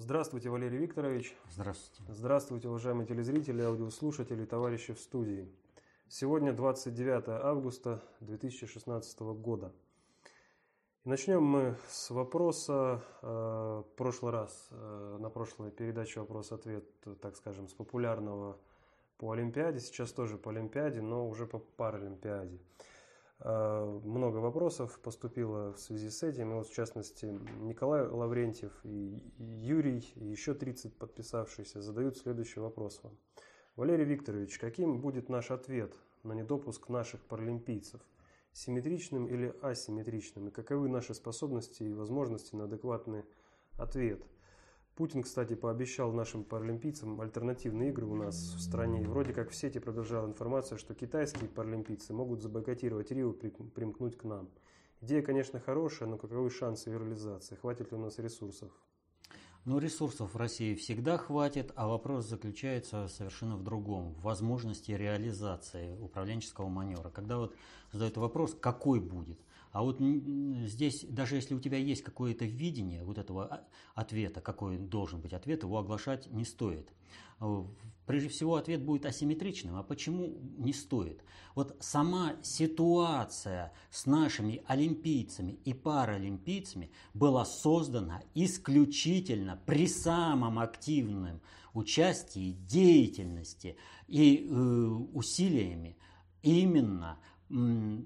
Здравствуйте, Валерий Викторович. Здравствуйте. Здравствуйте, уважаемые телезрители, аудиослушатели, товарищи в студии. Сегодня 29 августа 2016 года. И начнем мы с вопроса, э, в прошлый раз, э, на прошлой передаче вопрос-ответ, так скажем, с популярного по Олимпиаде, сейчас тоже по Олимпиаде, но уже по Паралимпиаде. Э, много вопросов поступило в связи с этим. И вот, в частности, Николай Лаврентьев и Юрий, и еще 30 подписавшихся, задают следующий вопрос вам. Валерий Викторович, каким будет наш ответ на недопуск наших паралимпийцев? Симметричным или асимметричным? И каковы наши способности и возможности на адекватный ответ – Путин, кстати, пообещал нашим паралимпийцам альтернативные игры у нас в стране. И вроде как в сети пробежала информация, что китайские паралимпийцы могут забойкотировать Рио примкнуть к нам. Идея, конечно, хорошая, но каковы шансы ее реализации? Хватит ли у нас ресурсов? Ну, ресурсов в России всегда хватит, а вопрос заключается совершенно в другом. В возможности реализации управленческого маневра. Когда вот задают вопрос, какой будет, а вот здесь, даже если у тебя есть какое-то видение вот этого а, ответа, какой должен быть ответ, его оглашать не стоит. Э, прежде всего, ответ будет асимметричным. А почему не стоит? Вот сама ситуация с нашими олимпийцами и паралимпийцами была создана исключительно при самом активном участии, деятельности и э, усилиями именно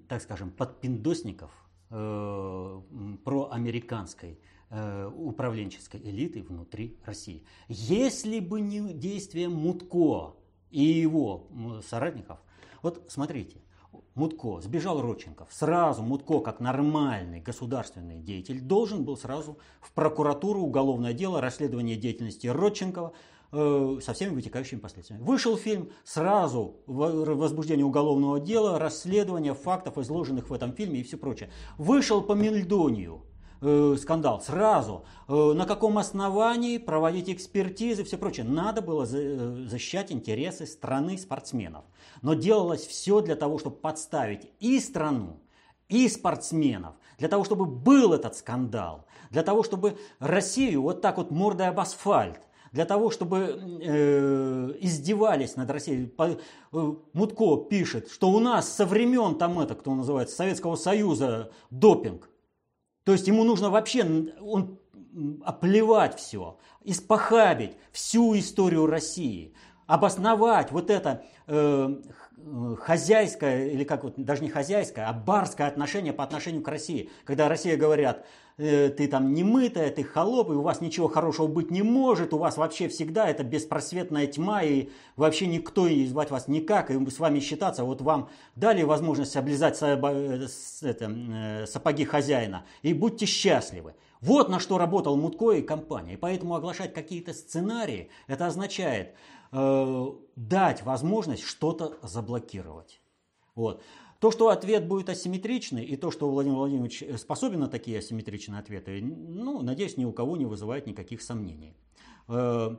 так скажем, подпиндосников э, проамериканской э, управленческой элиты внутри России. Если бы не действие Мутко и его соратников, вот смотрите, Мутко, сбежал Родченков. Сразу Мутко, как нормальный государственный деятель, должен был сразу в прокуратуру уголовное дело, расследование деятельности Родченкова, со всеми вытекающими последствиями. Вышел фильм, сразу возбуждение уголовного дела, расследование фактов, изложенных в этом фильме и все прочее. Вышел по Мельдонию, э, скандал сразу. Э, на каком основании проводить экспертизы, все прочее. Надо было защищать интересы страны спортсменов. Но делалось все для того, чтобы подставить и страну, и спортсменов, для того, чтобы был этот скандал, для того, чтобы Россию вот так вот мордой об асфальт – для того, чтобы э, издевались над Россией. Э, Мутко пишет, что у нас со времен там это, кто называется, Советского Союза допинг. То есть ему нужно вообще он, оплевать все, испохабить всю историю России, обосновать вот это э, хозяйское, или как вот, даже не хозяйское, а барское отношение по отношению к России. Когда Россия говорят, э, ты там не мытая, ты холоп, и у вас ничего хорошего быть не может, у вас вообще всегда это беспросветная тьма, и вообще никто и звать вас никак, и с вами считаться. Вот вам дали возможность облизать э, это, сапоги хозяина, и будьте счастливы. Вот на что работал Мутко и компания. И поэтому оглашать какие-то сценарии, это означает э, дать возможность что-то заблокировать. Вот. То, что ответ будет асимметричный, и то, что Владимир Владимирович способен на такие асимметричные ответы, ну, надеюсь, ни у кого не вызывает никаких сомнений. Э,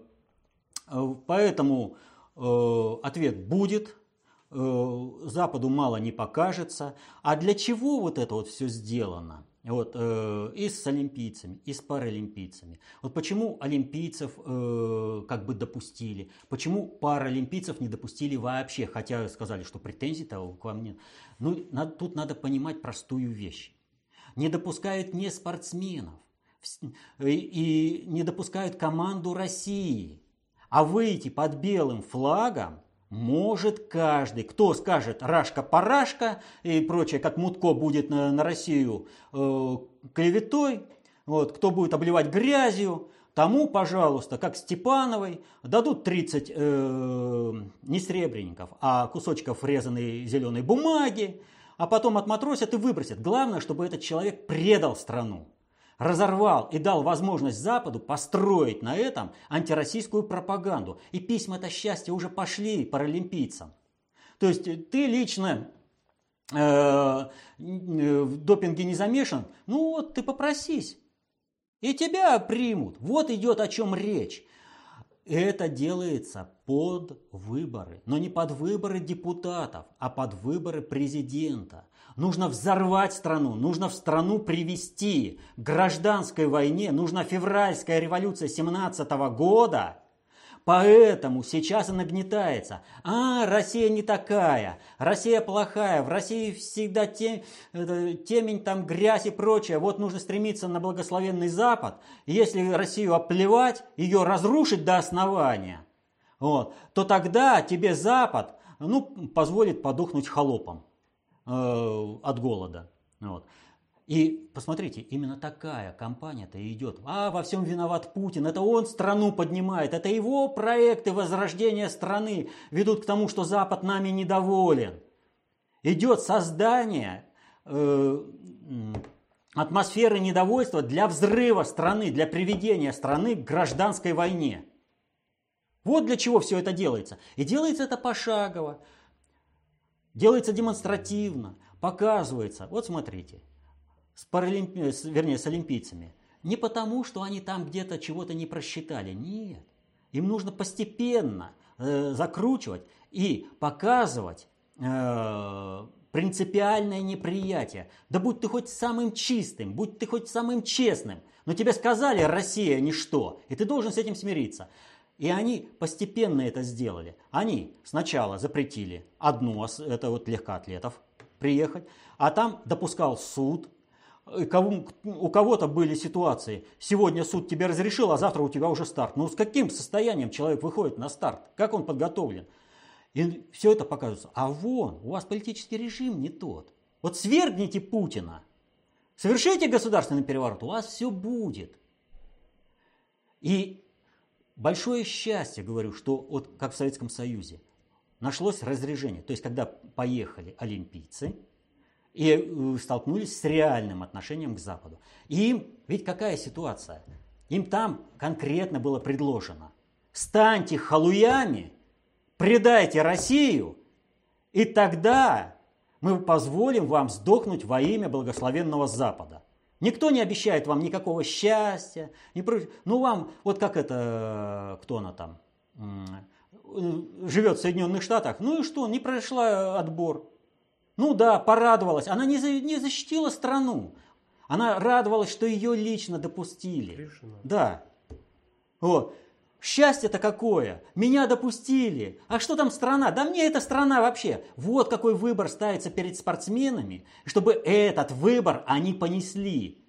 поэтому э, ответ будет, Западу мало не покажется. А для чего вот это вот все сделано? Вот, э, и с олимпийцами, и с паралимпийцами. Вот почему олимпийцев э, как бы допустили, почему паралимпийцев не допустили вообще, хотя сказали, что претензий-то к вам нет. Ну, надо, тут надо понимать простую вещь. Не допускают не спортсменов, и, и не допускают команду России. А выйти под белым флагом может каждый, кто скажет рашка-парашка и прочее, как Мутко будет на, на Россию э, клеветой, вот, кто будет обливать грязью, тому, пожалуйста, как Степановой, дадут 30 э, не сребреников, а кусочков резаной зеленой бумаги, а потом отматросят и выбросят. Главное, чтобы этот человек предал страну разорвал и дал возможность Западу построить на этом антироссийскую пропаганду. И письма-то счастья уже пошли паралимпийцам. То есть ты лично э, в допинге не замешан, ну вот ты попросись, и тебя примут. Вот идет о чем речь. это делается под выборы, но не под выборы депутатов, а под выборы президента. Нужно взорвать страну, нужно в страну привести к гражданской войне, нужна февральская революция 17 года – Поэтому сейчас и нагнетается. А, Россия не такая, Россия плохая, в России всегда тем, темень, там грязь и прочее. Вот нужно стремиться на благословенный Запад. если Россию оплевать, ее разрушить до основания, вот, то тогда тебе Запад ну, позволит подохнуть холопом от голода. Вот. И посмотрите, именно такая компания-то идет. А, во всем виноват Путин, это он страну поднимает, это его проекты возрождения страны ведут к тому, что Запад нами недоволен. Идет создание э, атмосферы недовольства для взрыва страны, для приведения страны к гражданской войне. Вот для чего все это делается. И делается это пошагово, делается демонстративно, показывается. Вот смотрите – с, паралимпи... вернее, с олимпийцами. Не потому, что они там где-то чего-то не просчитали. Нет. Им нужно постепенно э, закручивать и показывать э, принципиальное неприятие. Да будь ты хоть самым чистым, будь ты хоть самым честным. Но тебе сказали, Россия ничто, и ты должен с этим смириться. И они постепенно это сделали. Они сначала запретили одну, это вот легкоатлетов, приехать, а там допускал суд, у кого-то были ситуации, сегодня суд тебе разрешил, а завтра у тебя уже старт. Ну с каким состоянием человек выходит на старт? Как он подготовлен? И все это показывается. А вон, у вас политический режим не тот. Вот свергните Путина, совершите государственный переворот, у вас все будет. И большое счастье, говорю, что вот как в Советском Союзе нашлось разрежение. То есть, когда поехали олимпийцы, и э, столкнулись с реальным отношением к Западу. И им, ведь какая ситуация? Им там конкретно было предложено, станьте халуями, предайте Россию, и тогда мы позволим вам сдохнуть во имя благословенного Запада. Никто не обещает вам никакого счастья, не про... ну вам, вот как это, кто она там, живет в Соединенных Штатах, ну и что, не прошла отбор, ну да, порадовалась. Она не, за, не защитила страну. Она радовалась, что ее лично допустили. Решено. Да. Вот. Счастье-то какое! Меня допустили! А что там страна? Да мне эта страна вообще! Вот какой выбор ставится перед спортсменами, чтобы этот выбор они понесли.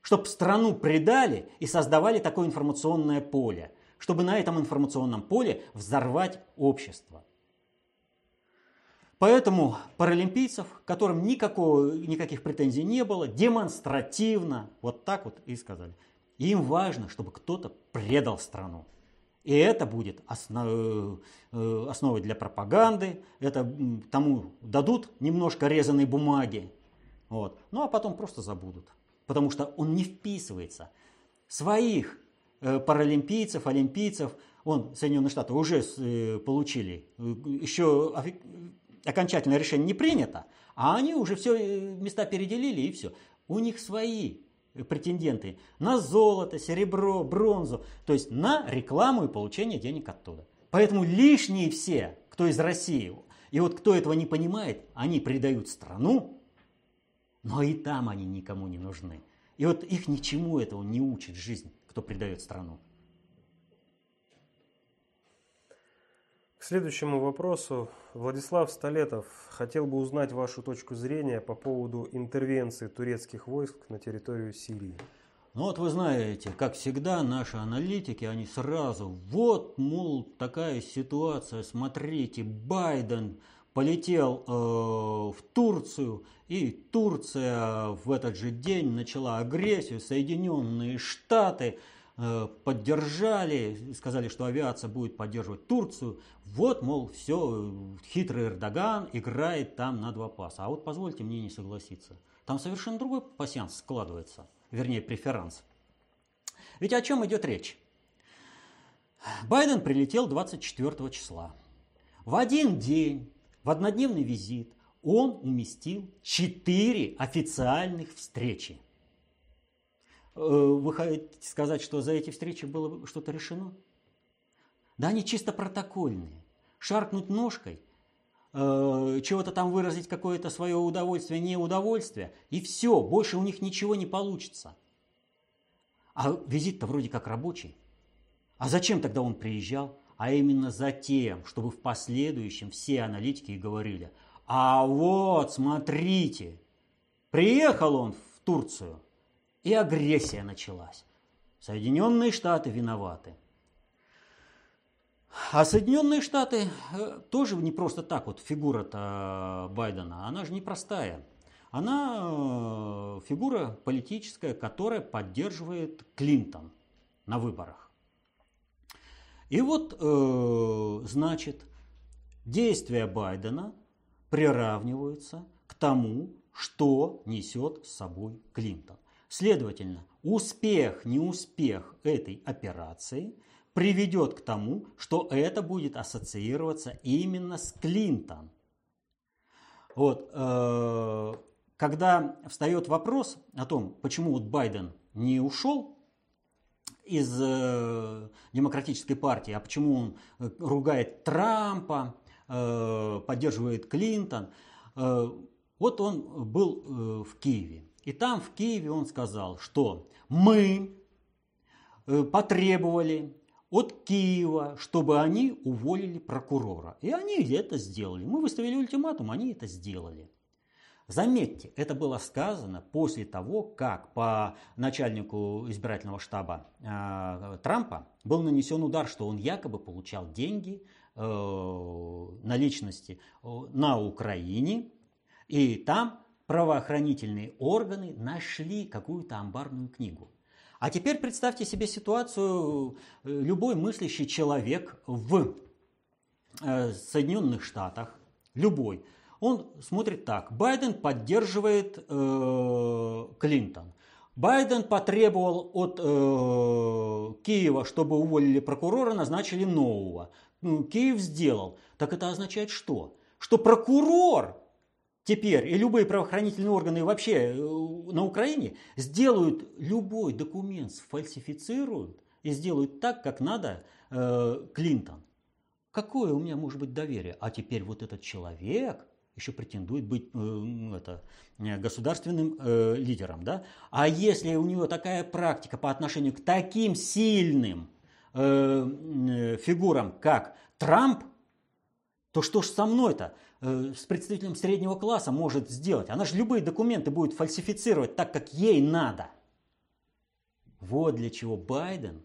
Чтобы страну предали и создавали такое информационное поле. Чтобы на этом информационном поле взорвать общество. Поэтому паралимпийцев, которым никакого, никаких претензий не было, демонстративно, вот так вот и сказали. Им важно, чтобы кто-то предал страну. И это будет основ, э, основой для пропаганды, это тому дадут немножко резаной бумаги, вот. ну а потом просто забудут, потому что он не вписывается. Своих э, паралимпийцев, олимпийцев, он, Соединенные Штаты уже э, получили еще окончательное решение не принято, а они уже все э, места переделили и все. У них свои претенденты на золото, серебро, бронзу, то есть на рекламу и получение денег оттуда. Поэтому лишние все, кто из России, и вот кто этого не понимает, они предают страну, но и там они никому не нужны. И вот их ничему этого не учит жизнь, кто предает страну. К следующему вопросу. Владислав Столетов хотел бы узнать вашу точку зрения по поводу интервенции турецких войск на территорию Сирии. Ну вот вы знаете, как всегда, наши аналитики, они сразу, вот, мол, такая ситуация, смотрите, Байден полетел э, в Турцию, и Турция в этот же день начала агрессию, Соединенные Штаты – поддержали, сказали, что авиация будет поддерживать Турцию. Вот, мол, все, хитрый Эрдоган играет там на два паса. А вот позвольте мне не согласиться. Там совершенно другой пассианс складывается, вернее, преферанс. Ведь о чем идет речь? Байден прилетел 24 числа. В один день, в однодневный визит, он уместил четыре официальных встречи – Э, вы хотите сказать, что за эти встречи было что-то решено? Да они чисто протокольные. Шаркнуть ножкой, э, чего-то там выразить какое-то свое удовольствие, неудовольствие, и все, больше у них ничего не получится. А визит-то вроде как рабочий. А зачем тогда он приезжал? А именно за тем, чтобы в последующем все аналитики говорили, а вот, смотрите, приехал он в Турцию, и агрессия началась. Соединенные Штаты виноваты. А Соединенные Штаты э, тоже не просто так вот фигура-то Байдена, она же непростая. Она э, фигура политическая, которая поддерживает Клинтон на выборах. И вот, э, значит, действия Байдена приравниваются к тому, что несет с собой Клинтон. Следовательно, успех, неуспех этой операции приведет к тому, что это будет ассоциироваться именно с Клинтон. Вот, э, когда встает вопрос о том, почему вот Байден не ушел из э, демократической партии, а почему он э, ругает Трампа, э, поддерживает Клинтон, э, вот он был э, в Киеве. И там в Киеве он сказал, что мы э, потребовали от Киева, чтобы они уволили прокурора. И они это сделали. Мы выставили ультиматум, они это сделали. Заметьте, это было сказано после того, как по начальнику избирательного штаба э, Трампа был нанесен удар, что он якобы получал деньги э, наличности э, на Украине, и там правоохранительные органы нашли какую-то амбарную книгу. А теперь представьте себе ситуацию, э, любой мыслящий человек в э, Соединенных Штатах, любой, он смотрит так, Байден поддерживает э, Клинтон. Байден потребовал от э, Киева, чтобы уволили прокурора, назначили нового. Ну, Киев сделал. Так это означает что? Что прокурор теперь и любые правоохранительные органы вообще э, на Украине сделают любой документ, сфальсифицируют и сделают так, как надо э, Клинтон. Какое у меня может быть доверие? А теперь вот этот человек еще претендует быть э, это, государственным э, лидером. Да? А если у него такая практика по отношению к таким сильным э, э фигурам, как Трамп, то что ж со мной-то? Э, с представителем среднего класса может сделать. Она же любые документы будет фальсифицировать так, как ей надо. Вот для чего Байден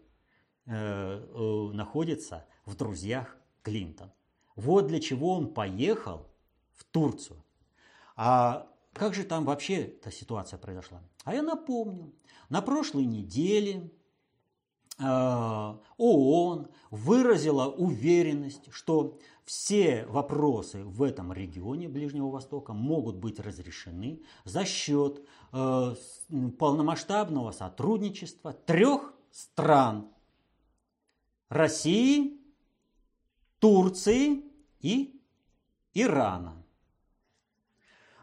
э, э, находится в друзьях Клинтон. Вот для чего он поехал в Турцию. А как же там вообще эта ситуация произошла? А я напомню, на прошлой неделе ООН выразила уверенность, что все вопросы в этом регионе Ближнего Востока могут быть разрешены за счет э, полномасштабного сотрудничества трех стран – России, Турции и Ирана.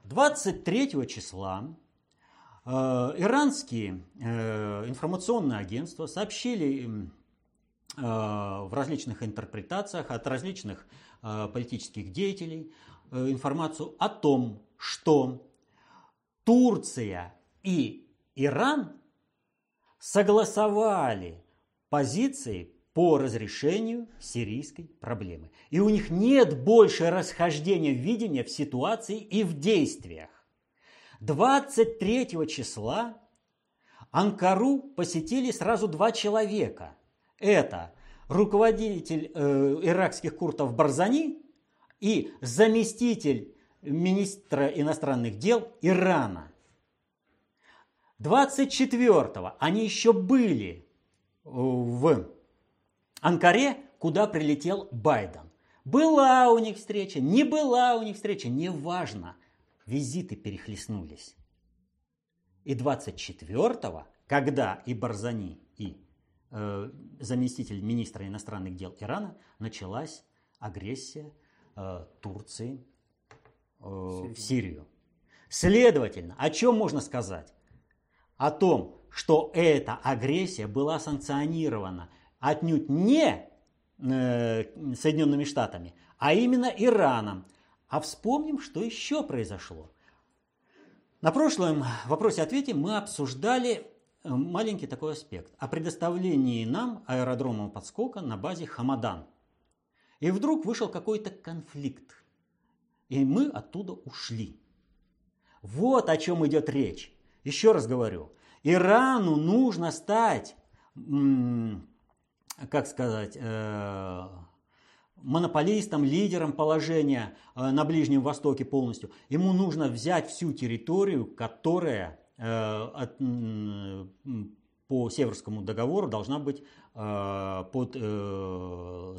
23 числа э, иранские э, информационные агентства сообщили э, в различных интерпретациях от различных политических деятелей э, информацию о том, что Турция и Иран согласовали позиции по разрешению сирийской проблемы. И у них нет больше расхождения видения в ситуации и в действиях. 23 числа Анкару посетили сразу два человека. Это руководитель э, иракских куртов Барзани и заместитель министра иностранных дел Ирана. 24-го они еще были в Анкаре, куда прилетел Байден. Была у них встреча, не была у них встреча, неважно. Визиты перехлестнулись. И 24-го, когда и Барзани, и заместитель министра иностранных дел Ирана, началась агрессия э, Турции э, в Сирию. Следовательно, о чем можно сказать? О том, что эта агрессия была санкционирована отнюдь не э, Соединенными Штатами, а именно Ираном. А вспомним, что еще произошло. На прошлом вопросе-ответе мы обсуждали э, маленький такой аспект о предоставлении нам аэродрома подскока на базе Хамадан. И вдруг вышел какой-то конфликт. И мы оттуда ушли. Вот о чем идет речь. Еще раз говорю, Ирану нужно стать, как сказать, э, монополистом, лидером положения э, на Ближнем Востоке полностью. Ему нужно взять всю территорию, которая э, по Северскому договору должна быть под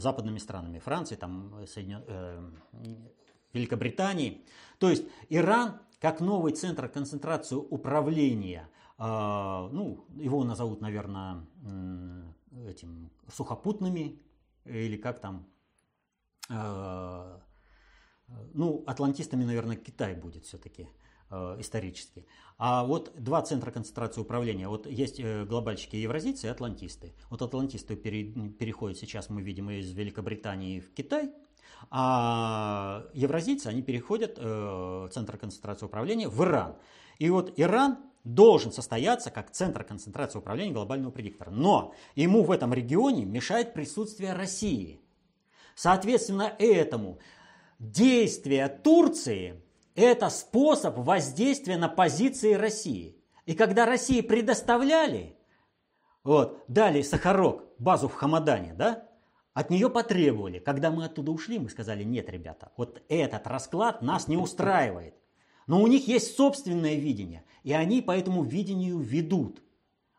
западными странами, Францией, там, Соединен... Великобританией. То есть Иран как новый центр концентрации управления, ну, его назовут, наверное, этим сухопутными или как там Э, ну, атлантистами, наверное, Китай будет все-таки э, исторически. А вот два центра концентрации управления. Вот есть э, глобальщики евразийцы и атлантисты. Вот атлантисты переходят сейчас, мы видим, из Великобритании в Китай, а евразийцы, они переходят в центр концентрации управления в Иран. И вот Иран должен состояться как центр концентрации управления глобального предиктора. Но ему в этом регионе мешает присутствие России. Соответственно, этому действие Турции – это способ воздействия на позиции России. И когда России предоставляли, вот, дали Сахарок, базу в Хамадане, да, от нее потребовали. Когда мы оттуда ушли, мы сказали, нет, ребята, вот этот расклад нас не устраивает. Но у них есть собственное видение, и они по этому видению ведут.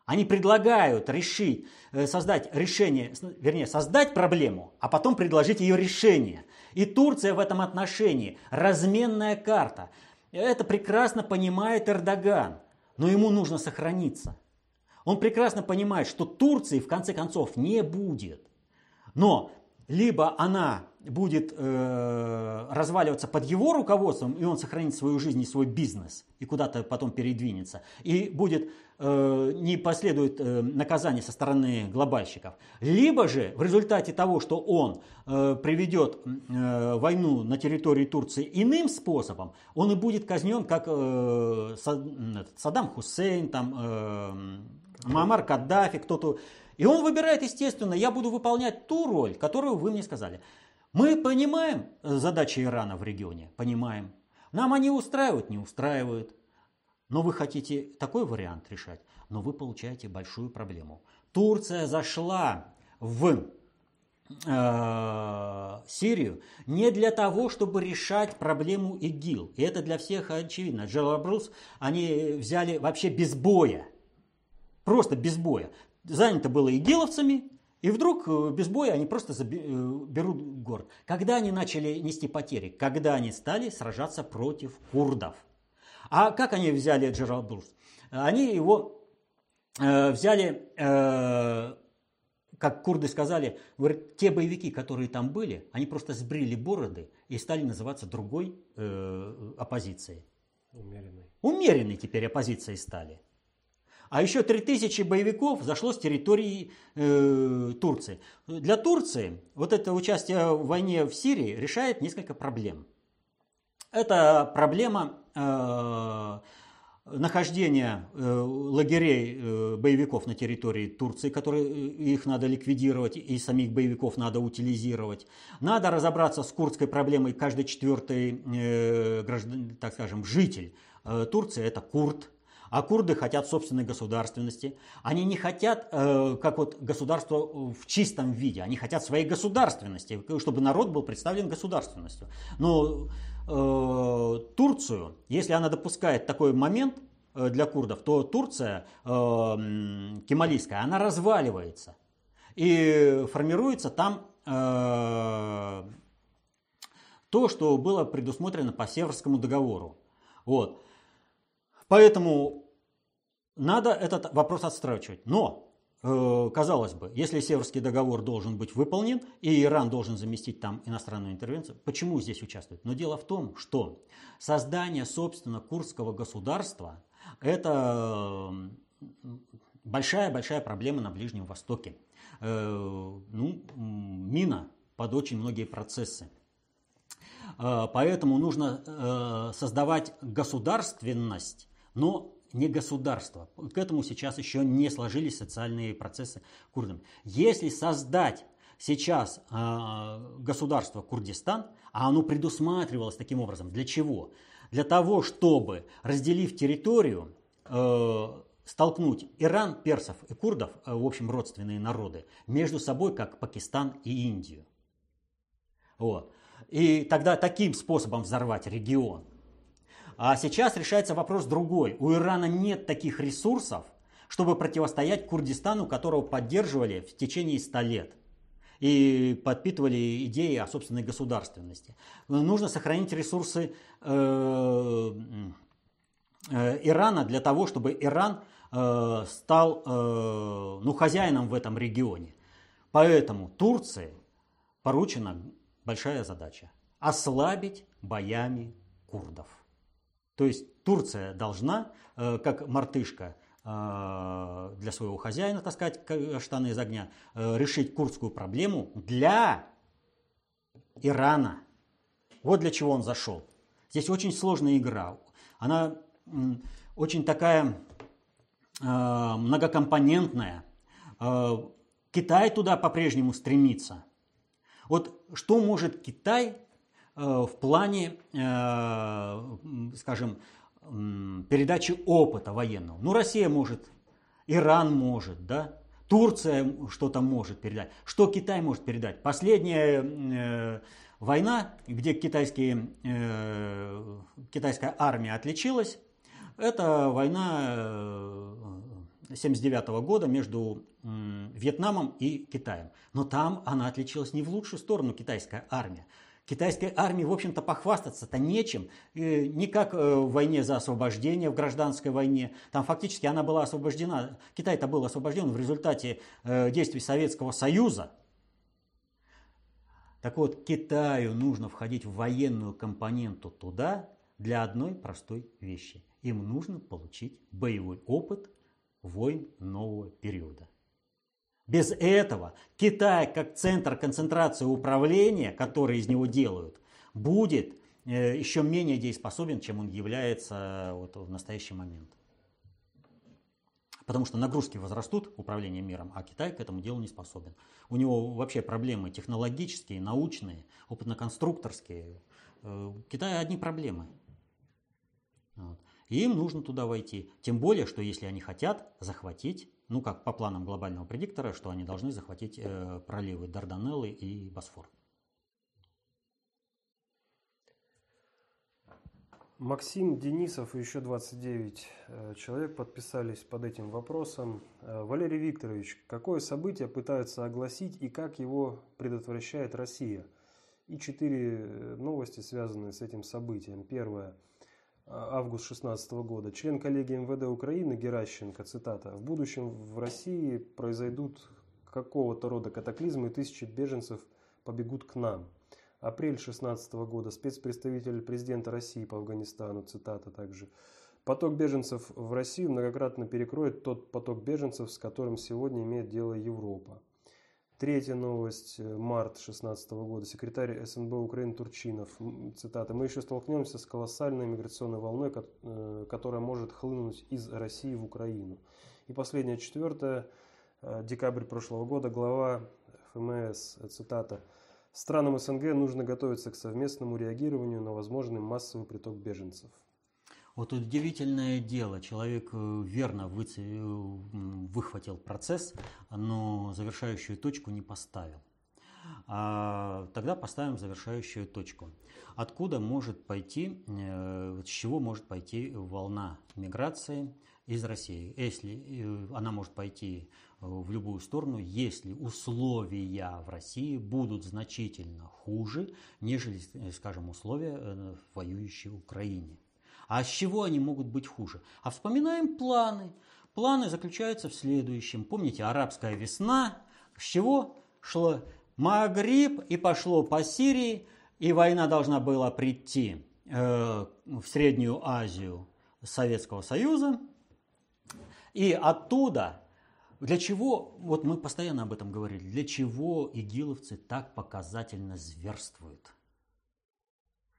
Они предлагают решить, э, создать решение, вернее, создать проблему, а потом предложить ее решение. И Турция в этом отношении разменная карта. Это прекрасно понимает Эрдоган, но ему нужно сохраниться. Он прекрасно понимает, что Турции в конце концов не будет. Но либо она будет э, разваливаться под его руководством, и он сохранит свою жизнь и свой бизнес, и куда-то потом передвинется, и будет, э, не последует э, наказание со стороны глобальщиков. Либо же в результате того, что он э, приведет э, войну на территории Турции иным способом, он и будет казнен, как э, Саддам Хусейн, там, э, Мамар Каддафи, кто-то и он выбирает, естественно, я буду выполнять ту роль, которую вы мне сказали. Мы понимаем задачи Ирана в регионе? Понимаем. Нам они устраивают? Не устраивают. Но вы хотите такой вариант решать, но вы получаете большую проблему. Турция зашла в э, Сирию не для того, чтобы решать проблему ИГИЛ. И это для всех очевидно. Джалабрус они взяли вообще без боя. Просто без боя занято было игиловцами, и вдруг э, без боя они просто э, берут город. Когда они начали нести потери? Когда они стали сражаться против курдов. А как они взяли Джералбурс? Они его э, взяли, э, как курды сказали, говорят, те боевики, которые там были, они просто сбрили бороды и стали называться другой э, оппозицией. Умеренной. Умеренной теперь оппозицией стали. А еще 3000 боевиков зашло с территории э, Турции. Для Турции вот это участие в войне в Сирии решает несколько проблем. Это проблема э, нахождения э, лагерей э, боевиков на территории Турции, которые э, их надо ликвидировать и самих боевиков надо утилизировать. Надо разобраться с курдской проблемой. Каждый четвертый э, граждан, так скажем, житель э, Турции это курд. А курды хотят собственной государственности. Они не хотят, э, как вот государство в чистом виде, они хотят своей государственности, чтобы народ был представлен государственностью. Но э, Турцию, если она допускает такой момент э, для курдов, то Турция э, кемалийская, она разваливается. И формируется там э, то, что было предусмотрено по Северскому договору. Вот. Поэтому надо этот вопрос отстрачивать. Но, э, казалось бы, если Северский договор должен быть выполнен, и Иран должен заместить там иностранную интервенцию, почему здесь участвует? Но дело в том, что создание, собственно, курдского государства – это большая-большая проблема на Ближнем Востоке. ну, мина под очень многие процессы. Поэтому нужно создавать государственность, но не государство. К этому сейчас еще не сложились социальные процессы курдам. Если создать сейчас государство Курдистан, а оно предусматривалось таким образом, для чего? Для того, чтобы, разделив территорию, столкнуть Иран, персов и курдов, э, в общем, родственные народы, между собой, как Пакистан и Индию. Вот. И тогда таким способом взорвать регион. А сейчас решается вопрос другой. У Ирана нет таких ресурсов, чтобы противостоять Курдистану, которого поддерживали в течение 100 лет и подпитывали идеи о собственной государственности. Нужно сохранить ресурсы э, э, Ирана для того, чтобы Иран Э, стал э, ну, хозяином в этом регионе. Поэтому Турции поручена большая задача – ослабить боями курдов. То есть Турция должна, э, как мартышка для своего хозяина, таскать штаны из огня, решить курдскую проблему для Ирана. Вот для чего он зашел. Здесь очень сложная игра. Она очень такая Э, многокомпонентная. Э, Китай туда по-прежнему стремится. Вот что может Китай э, в плане, скажем, передачи опыта военного? Ну, Россия может, Иран может, да? Турция что-то может передать. Что Китай может передать? Последняя война, где китайские, китайская армия отличилась, это война 1979 э, года между Вьетнамом и Китаем. Но там она отличилась не в лучшую сторону, китайская армия. Китайской армии, в общем-то, похвастаться-то нечем. Не как э, в войне за освобождение, в гражданской войне. Там фактически она была освобождена, Китай-то был освобожден в результате э, действий Советского Союза. Так вот, Китаю нужно входить в военную компоненту туда для одной простой вещи – им нужно получить боевой опыт войн нового периода. Без этого Китай, как центр концентрации управления, который из него делают, будет э, еще менее дееспособен, чем он является вот в настоящий момент. Потому что нагрузки возрастут управление миром, а Китай к этому делу не способен. У него вообще проблемы технологические, научные, опытно-конструкторские. Э, у Китая одни проблемы. Вот. Им нужно туда войти. Тем более, что если они хотят захватить, ну как по планам глобального предиктора, что они должны захватить э, проливы Дарданеллы и Босфор. Максим Денисов и еще 29 э, человек подписались под этим вопросом. Э, Валерий Викторович, какое событие пытаются огласить и как его предотвращает Россия? И четыре э, новости, связанные с этим событием. Первое. Август 2016 года. Член коллегии МВД Украины Геращенко, цитата, «В будущем в России произойдут какого-то рода катаклизмы, и тысячи беженцев побегут к нам». Апрель 2016 года. Спецпредставитель президента России по Афганистану, цитата также. Поток беженцев в Россию многократно перекроет тот поток беженцев, с которым сегодня имеет дело Европа. Третья новость, э, март 2016 года. Секретарь СНБ Украины Турчинов, цитата, «Мы еще столкнемся с колоссальной миграционной волной, э, которая может хлынуть из России в Украину». И последняя, четвертая, э, декабрь прошлого года, глава ФМС, цитата, «Странам СНГ нужно готовиться к совместному реагированию на возможный массовый приток беженцев». Вот удивительное дело, человек э, верно выхватил процесс, но завершающую точку не поставил. А тогда поставим завершающую точку. Откуда может пойти, э, с чего может пойти волна миграции из России? Если э, она может пойти в любую сторону, если условия в России будут значительно хуже, нежели, скажем, условия в воюющей Украине. А с чего они могут быть хуже? А вспоминаем планы. Планы заключаются в следующем. Помните, арабская весна, с чего шло Магриб и пошло по Сирии, и война должна была прийти э, в Среднюю Азию Советского Союза, и оттуда Для чего, вот мы постоянно об этом говорили, для чего игиловцы так показательно зверствуют?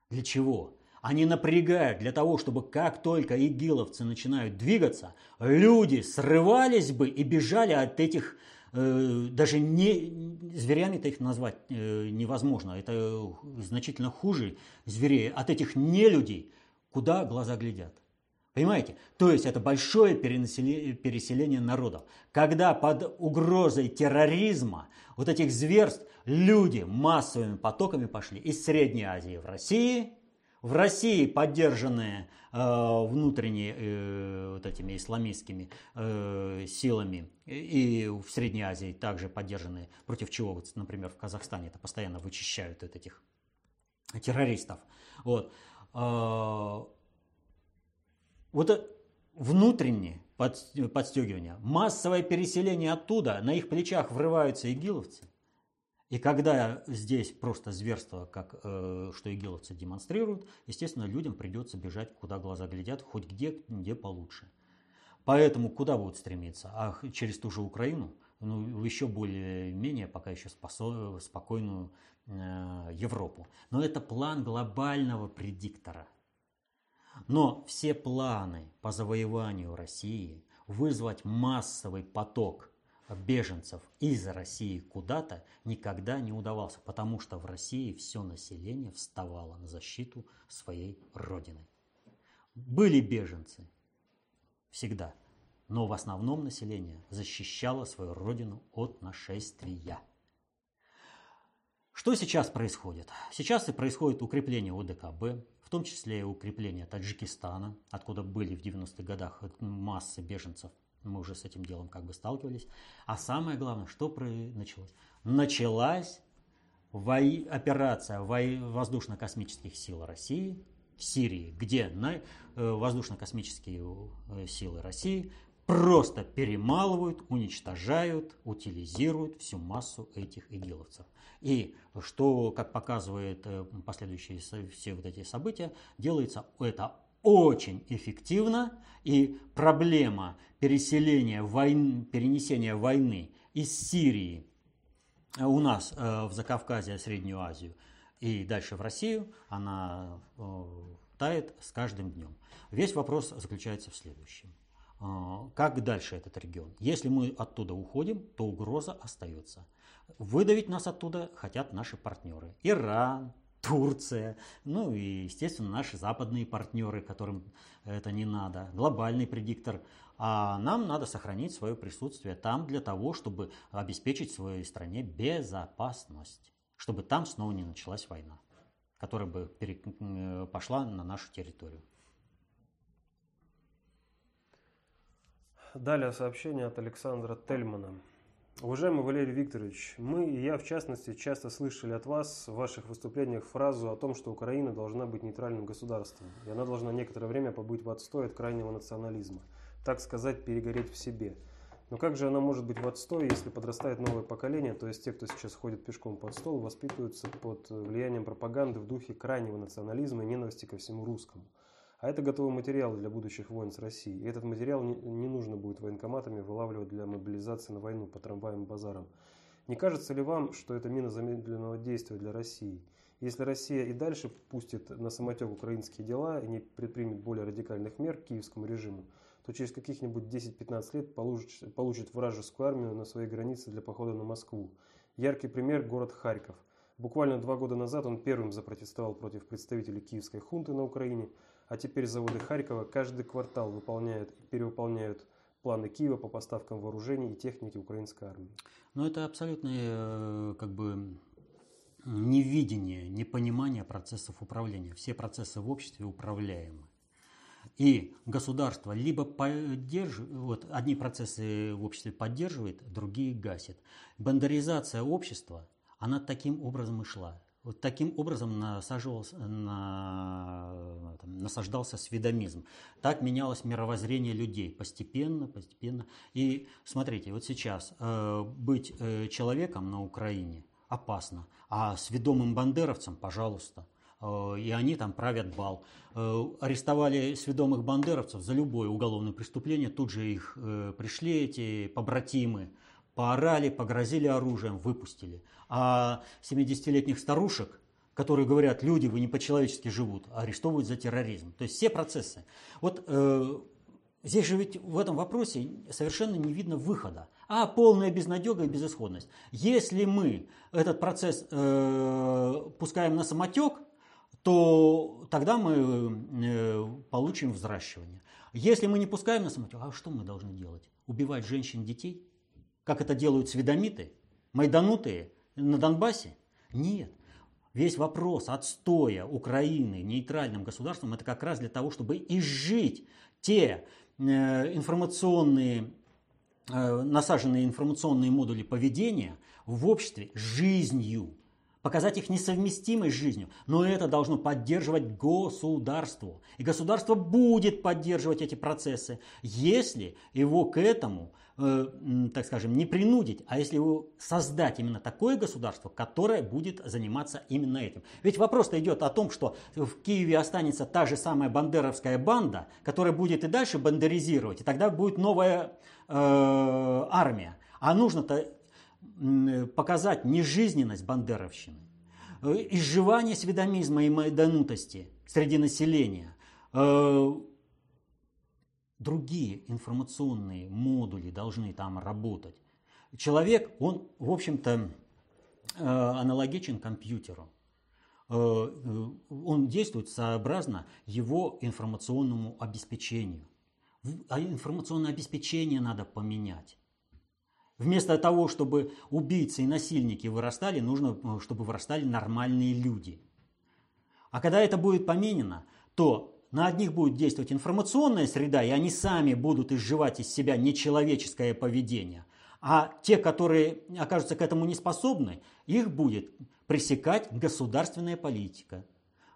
Для чего? Они напрягают для того, чтобы как только игиловцы начинают двигаться, люди срывались бы и бежали от этих, э, даже не, зверями-то их назвать э, невозможно, это значительно хуже зверей, от этих нелюдей, куда глаза глядят. Понимаете? То есть это большое переселение народов. Когда под угрозой терроризма, вот этих зверств, люди массовыми потоками пошли из Средней Азии в России – в России, поддержанные э, внутренними э, вот этими исламистскими э, силами, и в Средней Азии также поддержанные, против чего, вот, например, в Казахстане это постоянно вычищают от этих террористов. Вот, э, вот внутреннее подстегивание, массовое переселение оттуда, на их плечах врываются игиловцы, и когда здесь просто зверство, как э, что игиловцы демонстрируют, естественно, людям придется бежать, куда глаза глядят, хоть где, где получше. Поэтому куда будут стремиться? А через ту же Украину, ну, еще более-менее пока еще спасо, спокойную э, Европу. Но это план глобального предиктора. Но все планы по завоеванию России, вызвать массовый поток беженцев из России куда-то никогда не удавался, потому что в России все население вставало на защиту своей родины. Были беженцы всегда, но в основном население защищало свою родину от нашествия. Что сейчас происходит? Сейчас и происходит укрепление ОДКБ, в том числе и укрепление Таджикистана, откуда были в 90-х годах массы беженцев – мы уже с этим делом как бы сталкивались. А самое главное, что началось? Началась вои, операция вои, воздушно-космических сил России в Сирии, где на, э, воздушно-космические э, силы России просто перемалывают, уничтожают, утилизируют всю массу этих игиловцев. И что, как показывают э, последующие все вот эти события, делается это очень эффективно, и проблема переселения войны, перенесения войны из Сирии у нас э, в Закавказье, Среднюю Азию и дальше в Россию, она э, тает с каждым днем. Весь вопрос заключается в следующем. Э, как дальше этот регион? Если мы оттуда уходим, то угроза остается. Выдавить нас оттуда хотят наши партнеры. Иран, Турция, ну и, естественно, наши западные партнеры, которым это не надо, глобальный предиктор. А нам надо сохранить свое присутствие там для того, чтобы обеспечить своей стране безопасность, чтобы там снова не началась война, которая бы э, пошла на нашу территорию. Далее сообщение от Александра Тельмана. Уважаемый Валерий Викторович, мы и я в частности часто слышали от вас в ваших выступлениях фразу о том, что Украина должна быть нейтральным государством, и она должна некоторое время побыть в отстой от крайнего национализма, так сказать, перегореть в себе. Но как же она может быть в отстой, если подрастает новое поколение, то есть те, кто сейчас ходит пешком под стол, воспитываются под влиянием пропаганды в духе крайнего национализма и ненависти ко всему русскому? А это готовый материал для будущих войн с Россией. И этот материал не, нужно будет военкоматами вылавливать для мобилизации на войну по трамваям и базарам. Не кажется ли вам, что это мина замедленного действия для России? Если Россия и дальше пустит на самотек украинские дела и не предпримет более радикальных мер к киевскому режиму, то через каких-нибудь 10-15 лет получит, получит вражескую армию на своей границе для похода на Москву. Яркий пример – город Харьков. Буквально два года назад он первым запротестовал против представителей киевской хунты на Украине – а теперь заводы Харькова каждый квартал выполняют и перевыполняют планы Киева по поставкам вооружений и техники украинской армии. Но это абсолютное как бы невидение, непонимание процессов управления. Все процессы в обществе управляемы. И государство либо поддерживает, вот одни процессы в обществе поддерживает, другие гасит. Бандаризация общества, она таким образом и шла. Вот таким образом насаживался, насаждался сведомизм. Так менялось мировоззрение людей постепенно, постепенно. И смотрите, вот сейчас э, быть э, человеком на Украине опасно, а сведомым бандеровцем, пожалуйста. э, и они там правят бал. Арестовали сведомых бандеровцев за любое уголовное преступление, тут же их пришли эти побратимы, поорали, погрозили оружием, выпустили. А 70-летних старушек, которые говорят, люди, вы не по-человечески живут, арестовывают за терроризм. То есть все процессы. Вот э, здесь же ведь в этом вопросе совершенно не видно выхода, а полная безнадега и безысходность. Если мы этот процесс э, пускаем на самотек, то тогда мы э, получим взращивание. Если мы не пускаем на самотек, а что мы должны делать? Убивать женщин, детей? Как это делают сведомиты, майданутые на Донбассе? Нет. Весь вопрос отстоя Украины нейтральным государством это как раз для того, чтобы изжить те э, информационные, э, насаженные информационные модули поведения в обществе жизнью показать их несовместимость с жизнью. Но это должно поддерживать государство. И государство будет поддерживать эти процессы, если его к этому, э, так скажем, не принудить, а если его создать именно такое государство, которое будет заниматься именно этим. Ведь вопрос-то идет о том, что в Киеве останется та же самая бандеровская банда, которая будет и дальше бандеризировать, и тогда будет новая э, армия. А нужно-то показать нежизненность бандеровщины, э, изживание сведомизма и майданутости среди населения, э, другие информационные модули должны там работать. Человек, он, в общем-то, э, аналогичен компьютеру. Он действует сообразно его информационному обеспечению. А информационное обеспечение надо поменять. Вместо того, чтобы убийцы и насильники вырастали, нужно, э, чтобы вырастали нормальные люди. А когда это будет поменено, то на одних будет действовать информационная среда, и они сами будут изживать из себя нечеловеческое поведение. А те, которые окажутся к этому не способны, их будет пресекать государственная политика,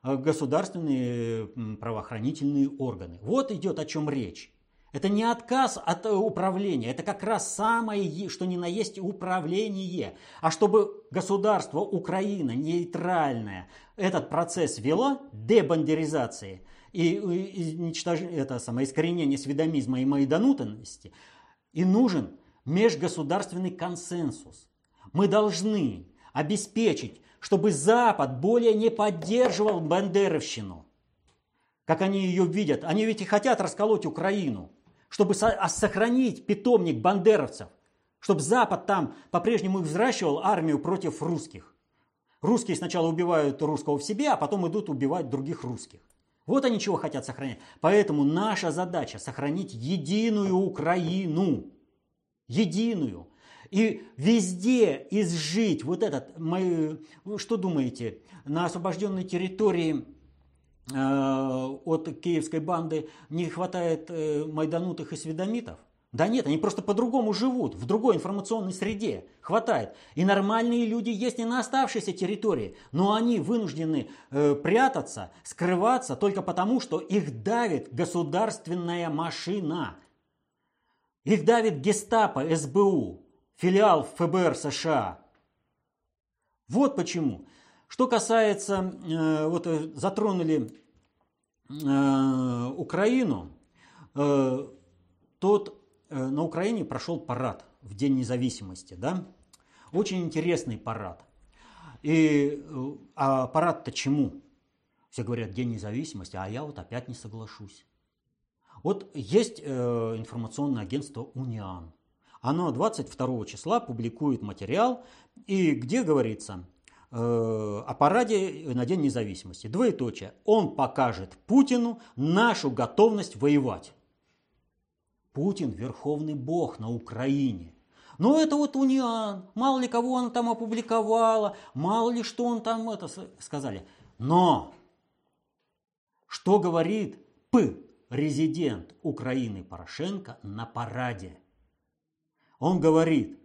э, государственные правоохранительные органы. Вот идет о чем речь. Это не отказ от э, управления, это как раз самое, что ни на есть управление. А чтобы государство Украина, нейтральное, этот процесс вело, дебандеризации и, и это самое искоренение сведомизма и майданутанности, и нужен межгосударственный консенсус. Мы должны обеспечить, чтобы Запад более не поддерживал бандеровщину, как они ее видят. Они ведь и хотят расколоть Украину чтобы а сохранить питомник бандеровцев, чтобы Запад там по-прежнему взращивал армию против русских. Русские сначала убивают русского в себе, а потом идут убивать других русских. Вот они чего хотят сохранять. Поэтому наша задача сохранить единую Украину. Единую. И везде изжить вот этот, мы, что думаете, на освобожденной территории от киевской банды не хватает э, майданутых и сведомитов? Да нет, они просто по-другому живут, в другой информационной среде. Хватает. И нормальные люди есть и на оставшейся территории, но они вынуждены э, прятаться, скрываться только потому, что их давит государственная машина. Их давит гестапо, СБУ, филиал ФБР США. Вот почему. Что касается, э, вот э, затронули э, Украину, тот на Украине прошел парад в День независимости, да? Очень интересный парад. И а парад-то чему? Все говорят, День независимости, а я вот опять не соглашусь. Вот есть информационное агентство «Униан». Оно 22 числа публикует материал, и где говорится – о параде на День независимости. Двоеточие. Он покажет Путину нашу готовность воевать. Путин – верховный бог на Украине. Но это вот униан, мало ли кого он там опубликовала, мало ли что он там это сказали. Но что говорит П, резидент Украины Порошенко на параде? Он говорит,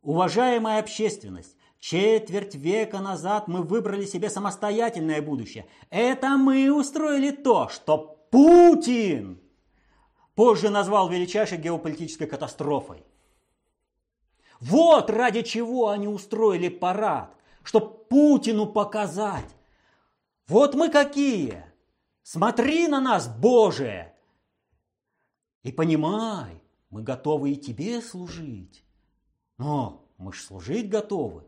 уважаемая общественность, Четверть века назад мы выбрали себе самостоятельное будущее. Это мы устроили то, что Путин позже назвал величайшей геополитической катастрофой. Вот ради чего они устроили парад, чтобы Путину показать. Вот мы какие! Смотри на нас, Боже! И понимай, мы готовы и тебе служить. Но мы ж служить готовы.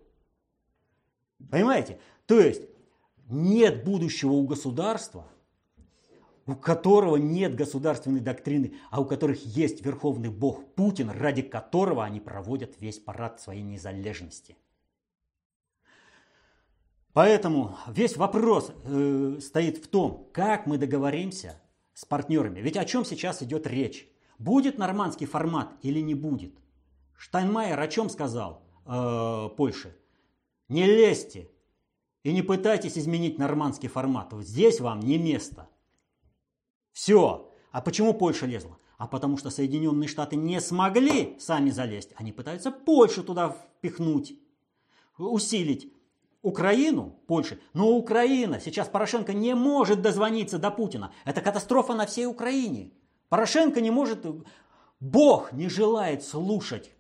Понимаете? То есть нет будущего у государства, у которого нет государственной доктрины, а у которых есть верховный бог Путин, ради которого они проводят весь парад своей незалежности. Поэтому весь вопрос э, стоит в том, как мы договоримся с партнерами. Ведь о чем сейчас идет речь? Будет нормандский формат или не будет? Штайнмайер о чем сказал э, Польше? Не лезьте и не пытайтесь изменить нормандский формат. Вот здесь вам не место. Все. А почему Польша лезла? А потому что Соединенные Штаты не смогли сами залезть. Они пытаются Польшу туда впихнуть, усилить. Украину, Польши, но Украина, сейчас Порошенко не может дозвониться до Путина. Это катастрофа на всей Украине. Порошенко не может, Бог не желает слушать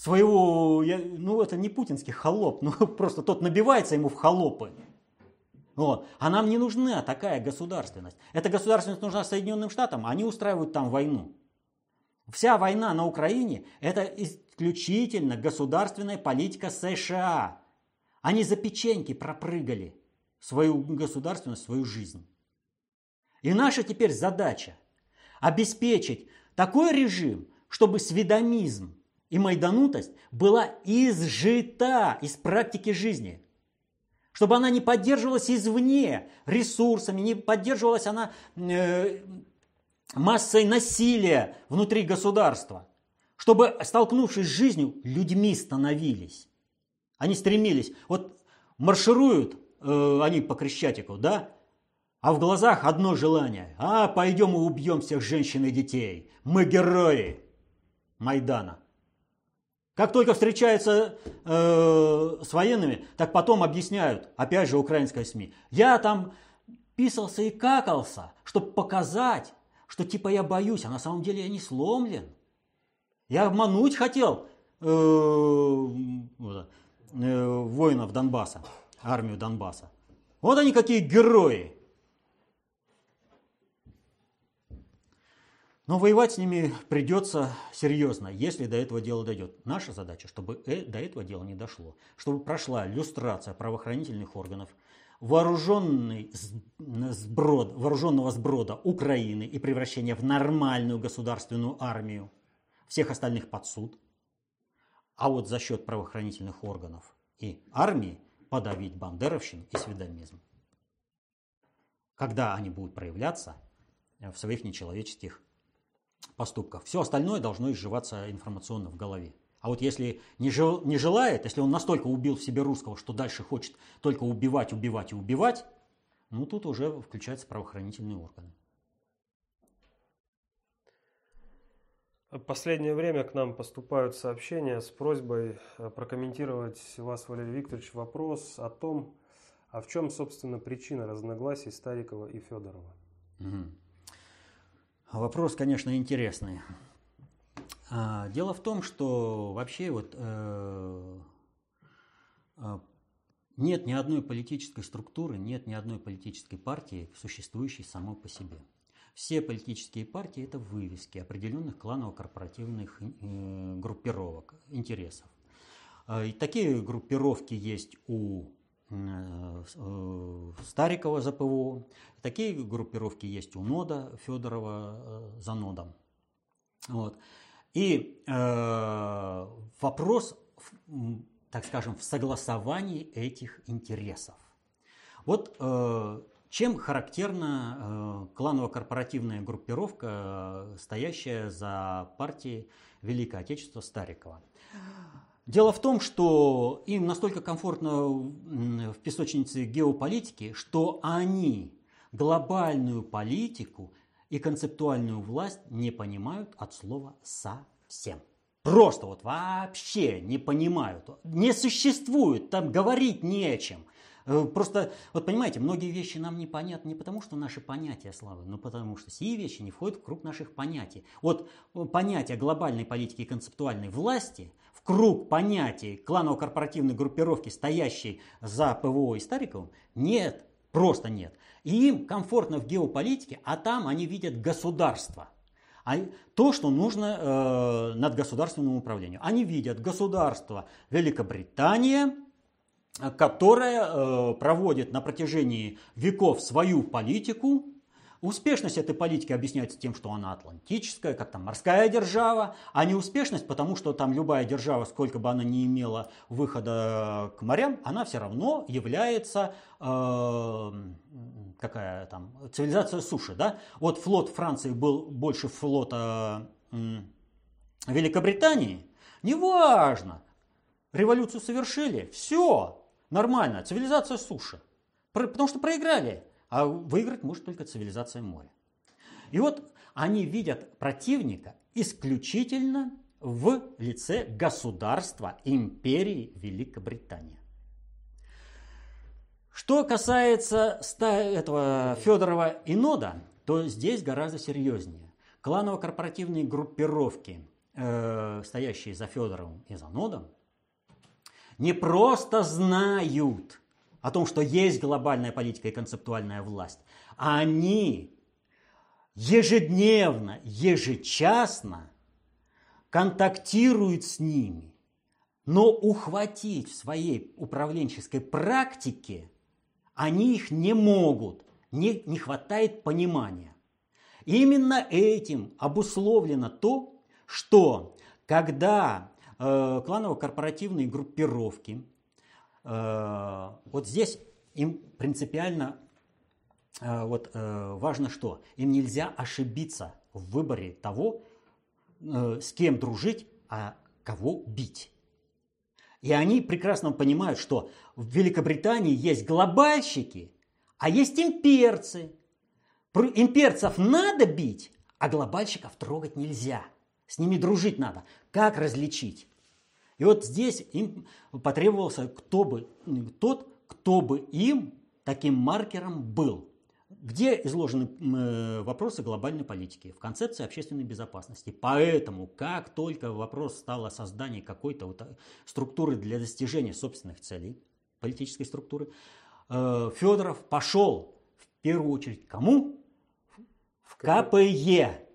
своего, ну это не путинский холоп, ну просто тот набивается ему в холопы. Вот. А нам не нужна такая государственность. Эта государственность нужна Соединенным Штатам, они устраивают там войну. Вся война на Украине – это исключительно государственная политика США. Они за печеньки пропрыгали свою государственность, свою жизнь. И наша теперь задача – обеспечить такой режим, чтобы сведомизм и майданутость была изжита из практики жизни. Чтобы она не поддерживалась извне ресурсами, не поддерживалась она э, массой насилия внутри государства. Чтобы, столкнувшись с жизнью, людьми становились. Они стремились. Вот маршируют э, они по Крещатику, да? А в глазах одно желание. А, пойдем и убьем всех женщин и детей. Мы герои Майдана. Как только встречаются э, с военными, так потом объясняют, опять же, украинская СМИ. Я там писался и какался, чтобы показать, что типа я боюсь, а на самом деле я не сломлен. Я обмануть хотел э, э, воинов Донбасса, армию Донбасса. Вот они какие герои. Но воевать с ними придется серьезно, если до этого дела дойдет. Наша задача, чтобы э, до этого дела не дошло. Чтобы прошла люстрация правоохранительных органов, вооруженный сброд, вооруженного сброда Украины и превращение в нормальную государственную армию, всех остальных под суд. А вот за счет правоохранительных органов и армии подавить бандеровщину и сведомизм. Когда они будут проявляться в своих нечеловеческих поступках. Все остальное должно изживаться информационно в голове. А вот если не, жел, не желает, если он настолько убил в себе русского, что дальше хочет только убивать, убивать и убивать, ну тут уже включаются правоохранительные органы. В последнее время к нам поступают сообщения с просьбой э, прокомментировать вас, Валерий Викторович, вопрос о том, а в чем, собственно, причина разногласий Старикова и Федорова. Угу. Вопрос, конечно, интересный. А, дело в том, что вообще вот э, а, нет ни одной политической структуры, нет ни одной политической партии, существующей самой по себе. Все политические партии – это вывески определенных кланово-корпоративных э, группировок, интересов. А, и такие группировки есть у Старикова за ПВО. Такие группировки есть у НОДа, Федорова э, за НОДом. Вот. И э, вопрос, так скажем, в согласовании этих интересов. Вот э, чем характерна э, кланово-корпоративная группировка, стоящая за партией Великое Отечество Старикова? Дело в том, что им настолько комфортно в песочнице геополитики, что они глобальную политику и концептуальную власть не понимают от слова совсем. Просто вот вообще не понимают. Не существует, там говорить не о чем. Э, просто, вот понимаете, многие вещи нам непонятны не потому, что наши понятия слабы, но потому что сие вещи не входят в круг наших понятий. Вот понятие глобальной политики и концептуальной власти круг понятий кланово-корпоративной группировки, стоящей за ПВО и Стариковым, нет. Просто нет. И им комфортно в геополитике, а там они видят государство. А то, что нужно э, над государственным управлением. Они видят государство Великобритания, которое э, проводит на протяжении веков свою политику, Успешность этой политики объясняется тем, что она атлантическая, как там морская держава, а неуспешность, потому что там любая держава, сколько бы она ни имела выхода к морям, она все равно является э, какая там цивилизация суши, да? Вот флот Франции был больше флота э, Великобритании, неважно, революцию совершили, все нормально, цивилизация суши, потому что проиграли. А выиграть может только цивилизация моря. И вот они видят противника исключительно в лице государства империи Великобритания. Что касается этого Федорова и Нода, то здесь гораздо серьезнее. Кланово-корпоративные группировки, э, стоящие за Федоровым и за Нодом, не просто знают, о том, что есть глобальная политика и концептуальная власть, а они ежедневно, ежечасно контактируют с ними, но ухватить в своей управленческой практике они их не могут, не, не хватает понимания. Именно этим обусловлено то, что когда э, кланово-корпоративные группировки вот здесь им принципиально э, вот, э, важно что? Им нельзя ошибиться в выборе того, с кем дружить, а кого бить. И они прекрасно понимают, что в Великобритании есть глобальщики, а есть имперцы. Имперцев надо бить, а глобальщиков трогать нельзя. С ними дружить надо. Как различить? И вот здесь им потребовался кто бы, тот, кто бы им таким маркером был. Где изложены э, вопросы глобальной политики? В концепции общественной безопасности. Поэтому, как только вопрос стал о создании какой-то вот э, структуры для достижения собственных целей, политической структуры, э, Федоров пошел в первую очередь кому? В КПЕ.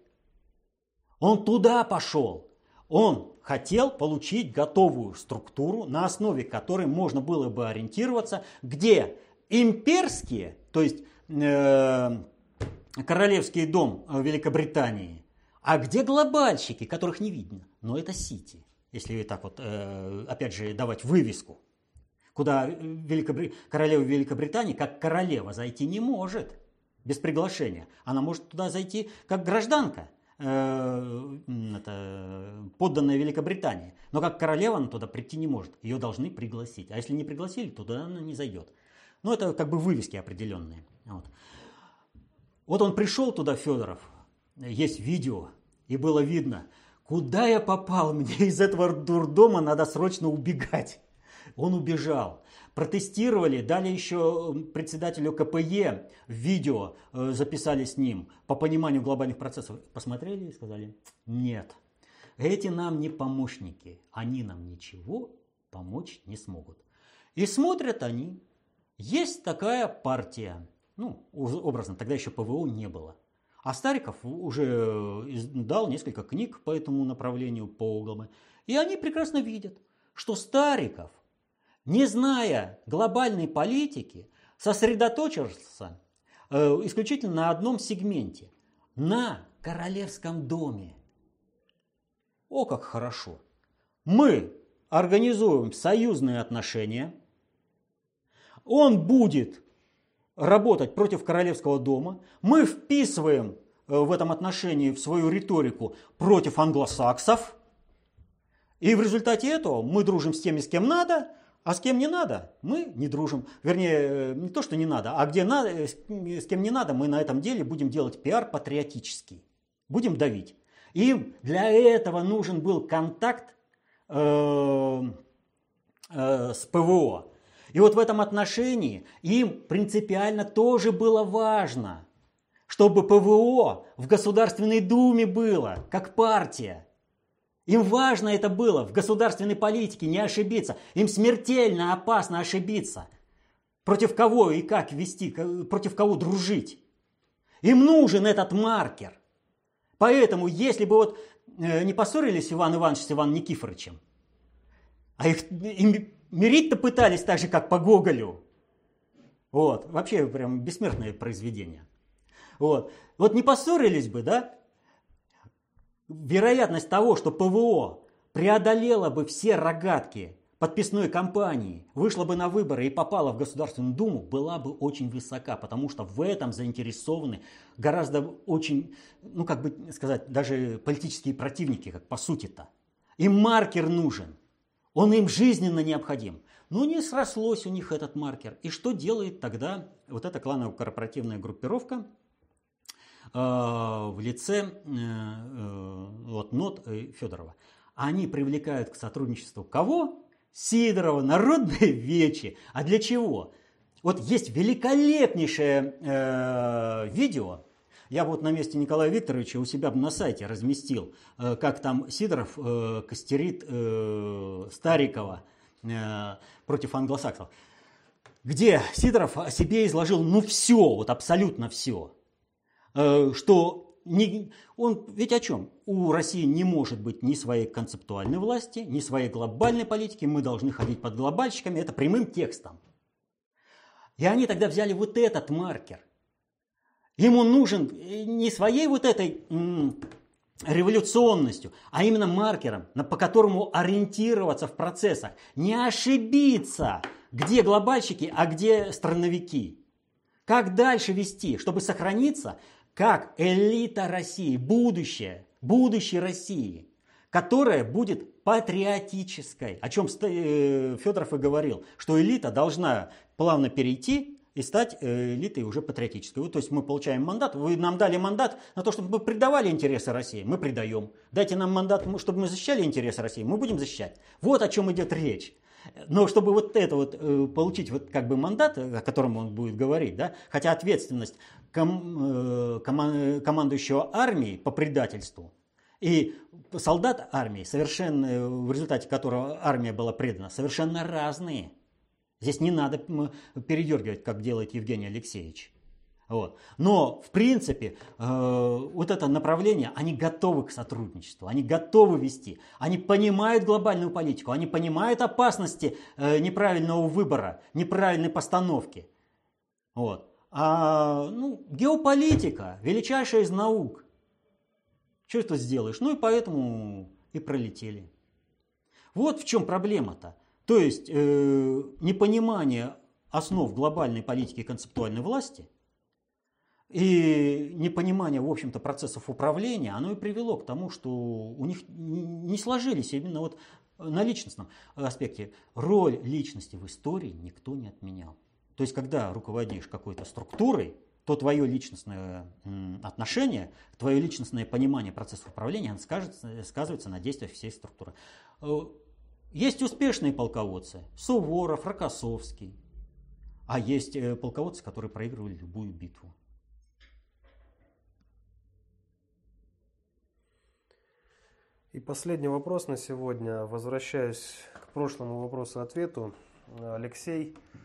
Он туда пошел. Он хотел получить готовую структуру, на основе которой можно было бы ориентироваться, где имперские, то есть э, королевский дом Великобритании, а где глобальщики, которых не видно. Но это Сити, если так вот, э, опять же, давать вывеску, куда Великобри... королева Великобритании как королева зайти не может без приглашения. Она может туда зайти как гражданка, Э, это, подданная Великобритании. Но как королева она туда прийти не может. Ее должны пригласить. А если не пригласили, туда она не зайдет. Ну, это как бы вывески определенные. Вот. вот он пришел туда, Федоров, есть видео, и было видно, куда я попал, мне из этого дурдома надо срочно убегать. Он убежал протестировали, дали еще председателю КПЕ видео, э, записали с ним по пониманию глобальных процессов. Посмотрели и сказали, нет, эти нам не помощники, они нам ничего помочь не смогут. И смотрят они, есть такая партия, ну, образно, тогда еще ПВО не было. А Стариков уже э, дал несколько книг по этому направлению, по углам. И они прекрасно видят, что Стариков – не зная глобальной политики, сосредоточился э, исключительно на одном сегменте – на королевском доме. О, как хорошо! Мы организуем союзные отношения, он будет работать против королевского дома, мы вписываем э, в этом отношении в свою риторику против англосаксов, и в результате этого мы дружим с теми, с кем надо, а с кем не надо, мы не дружим. Вернее, э, не то, что не надо, а где надо, э, с кем не надо, мы на этом деле будем делать пиар патриотический. Будем давить. Им для этого нужен был контакт э, э, с ПВО. И вот в этом отношении им принципиально тоже было важно, чтобы ПВО в Государственной Думе было, как партия. Им важно это было в государственной политике не ошибиться. Им смертельно опасно ошибиться. против кого и как вести, против кого дружить. Им нужен этот маркер. Поэтому, если бы вот э, не поссорились Иван Иванович с Иваном Никифоровичем, а их мирить-то пытались так же, как по Гоголю. Вот, вообще прям бессмертное произведение. Вот, вот не поссорились бы, да? Вероятность того, что ПВО преодолела бы все рогатки подписной кампании, вышла бы на выборы и попала в Государственную Думу, была бы очень высока, потому что в этом заинтересованы гораздо очень, ну как бы сказать, даже политические противники, как по сути-то. Им маркер нужен, он им жизненно необходим. Но не срослось у них этот маркер. И что делает тогда вот эта кланово-корпоративная группировка э, в лице э, э, вот, НОТ Федорова? Они привлекают к сотрудничеству кого? Сидорова, народные вечи. А для чего? Вот есть великолепнейшее э, видео, я вот на месте Николая Викторовича у себя на сайте разместил, э, как там Сидоров э, костерит э, Старикова э, против англосаксов. Где Сидоров о себе изложил, ну все, вот абсолютно все. Э, что не, он ведь о чем? У России не может быть ни своей концептуальной власти, ни своей глобальной политики. Мы должны ходить под глобальщиками. Это прямым текстом. И они тогда взяли вот этот маркер. Ему нужен не своей вот этой революционностью, а именно маркером, по которому ориентироваться в процессах. Не ошибиться, где глобальщики, а где страновики. Как дальше вести, чтобы сохраниться как элита России, будущее, будущее России, которая будет патриотической, о чем э, Федоров и говорил, что элита должна плавно перейти и стать э, элитой уже патриотической. Вот, то есть мы получаем мандат, вы нам дали мандат на то, чтобы мы предавали интересы России, мы предаем. Дайте нам мандат, чтобы мы защищали интересы России, мы будем защищать. Вот о чем идет речь. Но чтобы вот это вот э, получить вот как бы мандат, о котором он будет говорить, да, хотя ответственность ком, э, коман, командующего армией по предательству и солдат армии, совершенно, в результате которого армия была предана, совершенно разные. Здесь не надо передергивать, как делает Евгений Алексеевич. Вот. Но, в принципе, э, вот это направление, они готовы к сотрудничеству, они готовы вести, они понимают глобальную политику, они понимают опасности э, неправильного выбора, неправильной постановки. Вот. А ну, геополитика, величайшая из наук. Что это сделаешь? Ну и поэтому и пролетели. Вот в чем проблема-то. То есть э, непонимание основ глобальной политики и концептуальной власти – и непонимание, в общем-то, процессов управления, оно и привело к тому, что у них не сложились именно вот на личностном аспекте. Роль личности в истории никто не отменял. То есть, когда руководишь какой-то структурой, то твое личностное отношение, твое личностное понимание процесса управления оно скажется, сказывается на действиях всей структуры. Э, есть успешные полководцы, Суворов, Рокоссовский, а есть э, полководцы, которые проигрывали любую битву. И последний вопрос на сегодня. Возвращаясь к прошлому вопросу-ответу, Алексей э,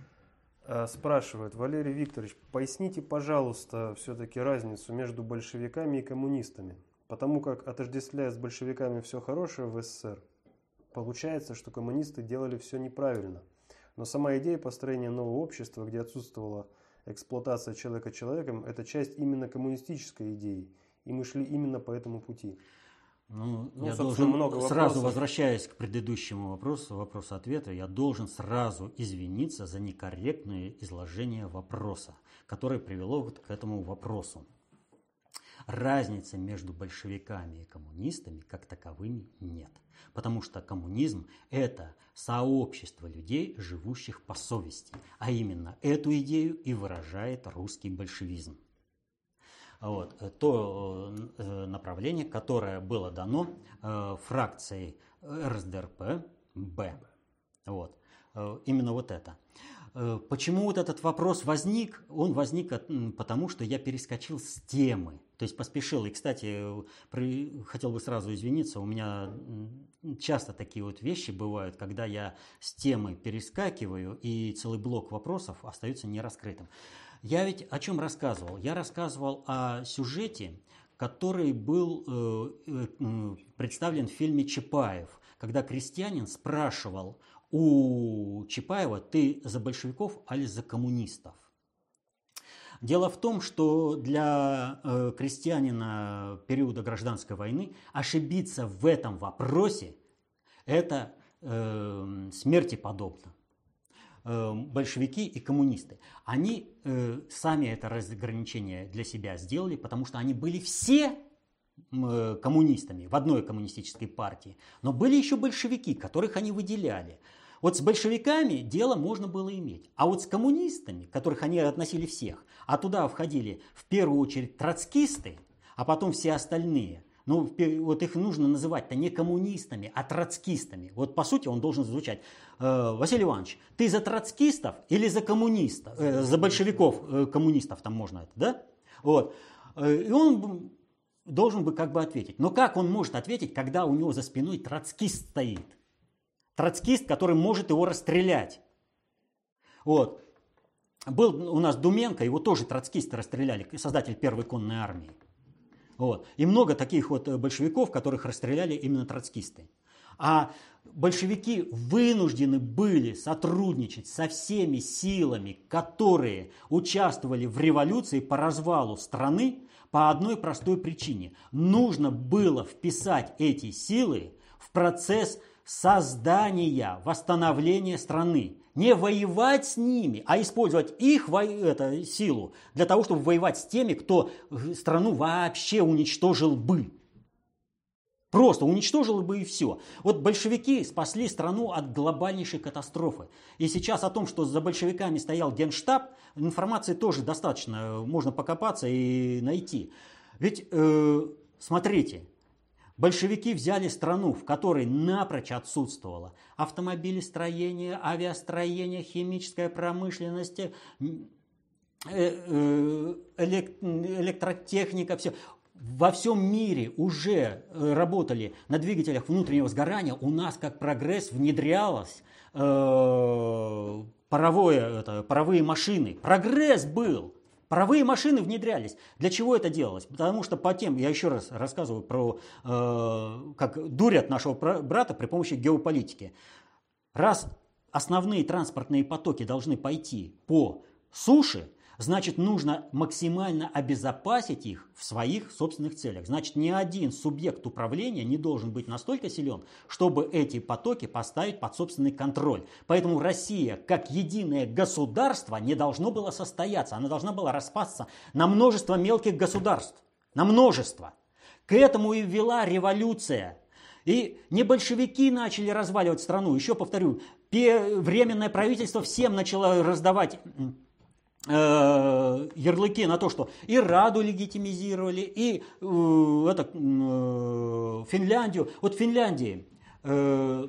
спрашивает, Валерий Викторович, поясните, пожалуйста, все-таки разницу между большевиками и коммунистами. Потому как, отождествляя с большевиками все хорошее в СССР, получается, что коммунисты делали все неправильно. Но сама идея построения нового общества, где отсутствовала эксплуатация человека человеком, это часть именно коммунистической идеи. И мы шли именно по этому пути. Ну, ну я должен, много сразу возвращаясь к предыдущему вопросу, вопросу-ответа, я должен сразу извиниться за некорректное изложение вопроса, которое привело вот к этому вопросу. Разницы между большевиками и коммунистами как таковыми нет. Потому что коммунизм – это сообщество людей, живущих по совести. А именно эту идею и выражает русский большевизм вот, э, то э, направление, которое было дано э, фракцией РСДРП Б. Вот. Именно вот это. Почему вот этот вопрос возник? Он возник потому, что я перескочил с темы. То есть поспешил. И, кстати, хотел бы сразу извиниться, у меня часто такие вот вещи бывают, когда я с темы перескакиваю, и целый блок вопросов остается нераскрытым. Я ведь о чем рассказывал? Я рассказывал о сюжете, который был э, э, представлен в фильме «Чапаев», когда крестьянин спрашивал у Чапаева, ты за большевиков или за коммунистов? Дело в том, что для э, крестьянина периода гражданской войны ошибиться в этом вопросе – это э, смерти подобно. Э, большевики и коммунисты, они э, сами это разграничение для себя сделали, потому что они были все э, коммунистами в одной коммунистической партии, но были еще большевики, которых они выделяли – вот с большевиками дело можно было иметь. А вот с коммунистами, которых они относили всех, а туда входили в первую очередь троцкисты, а потом все остальные, ну, вот их нужно называть-то не коммунистами, а троцкистами. Вот по сути он должен звучать. Э, Василий Иванович, ты за троцкистов или за коммунистов? Э, за большевиков, э, коммунистов там можно это, да? Вот. И он должен бы как бы ответить. Но как он может ответить, когда у него за спиной троцкист стоит? троцкист, который может его расстрелять. Вот. Был у нас Думенко, его тоже троцкисты расстреляли, создатель первой конной армии. Вот. И много таких вот большевиков, которых расстреляли именно троцкисты. А большевики вынуждены были сотрудничать со всеми силами, которые участвовали в революции по развалу страны по одной простой причине. Нужно было вписать эти силы в процесс создания, восстановления страны. Не воевать с ними, а использовать их это, силу для того, чтобы воевать с теми, кто страну вообще уничтожил бы. Просто уничтожил бы и все. Вот большевики спасли страну от глобальнейшей катастрофы. И сейчас о том, что за большевиками стоял генштаб, информации тоже достаточно. Можно покопаться и найти. Ведь, э, смотрите, Большевики взяли страну, в которой напрочь отсутствовало автомобилестроение, авиастроение, химическая промышленность, э, э, электротехника, все. Во всем мире уже э, работали на двигателях внутреннего сгорания. У нас как прогресс внедрялось паровое, это, паровые машины. Прогресс был. Паровые машины внедрялись. Для чего это делалось? Потому что по тем, я еще раз рассказываю про, э, как дурят нашего брата при помощи геополитики. Раз основные транспортные потоки должны пойти по суше, значит нужно максимально обезопасить их в своих собственных целях. Значит ни один субъект управления не должен быть настолько силен, чтобы эти потоки поставить под собственный контроль. Поэтому Россия как единое государство не должно было состояться. Она должна была распасться на множество мелких государств. На множество. К этому и вела революция. И не большевики начали разваливать страну. Еще повторю, временное правительство всем начало раздавать ярлыки на то, что и Раду легитимизировали, и э, это, э, Финляндию. Вот Финляндии э,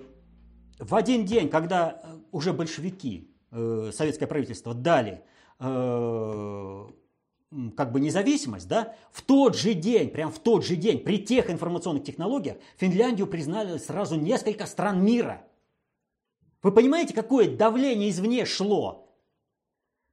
в один день, когда уже большевики, э, советское правительство дали э, как бы независимость, да, в тот же день, прям в тот же день, при тех информационных технологиях, Финляндию признали сразу несколько стран мира. Вы понимаете, какое давление извне шло?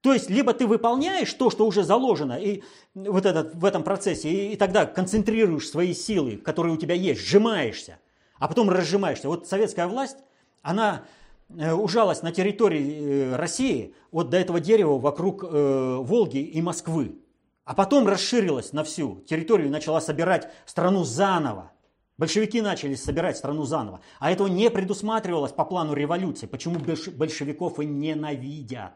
То есть, либо ты выполняешь то, что уже заложено и вот этот, в этом процессе, и, и тогда концентрируешь свои силы, которые у тебя есть, сжимаешься, а потом разжимаешься. Вот советская власть, она э, ужалась на территории э, России вот до этого дерева вокруг э, Волги и Москвы. А потом расширилась на всю территорию и начала собирать страну заново. Большевики начали собирать страну заново. А этого не предусматривалось по плану революции. Почему большевиков и ненавидят?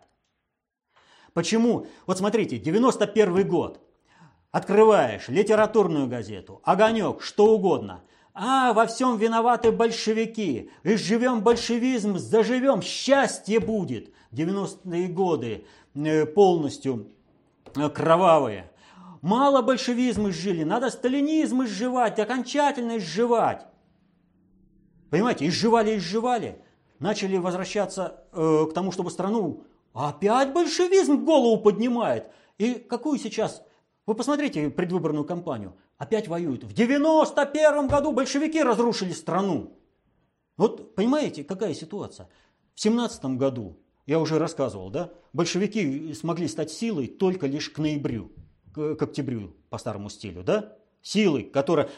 Почему? Вот смотрите, 91 год. Открываешь литературную газету, огонек, что угодно. А, во всем виноваты большевики. Изживем большевизм, заживем, счастье будет. 90-е годы э, полностью э, кровавые. Мало большевизм изжили, надо сталинизм изживать, окончательно изживать. Понимаете, изживали, изживали. Начали возвращаться э, к тому, чтобы страну Опять большевизм голову поднимает. И какую сейчас Вы посмотрите предвыборную кампанию. Опять воюют. В 91 году большевики разрушили страну. Вот понимаете, какая ситуация? В 17 году, я уже рассказывал, да, большевики смогли стать силой только лишь к ноябрю, к, к октябрю по старому стилю, да? Силой, которая...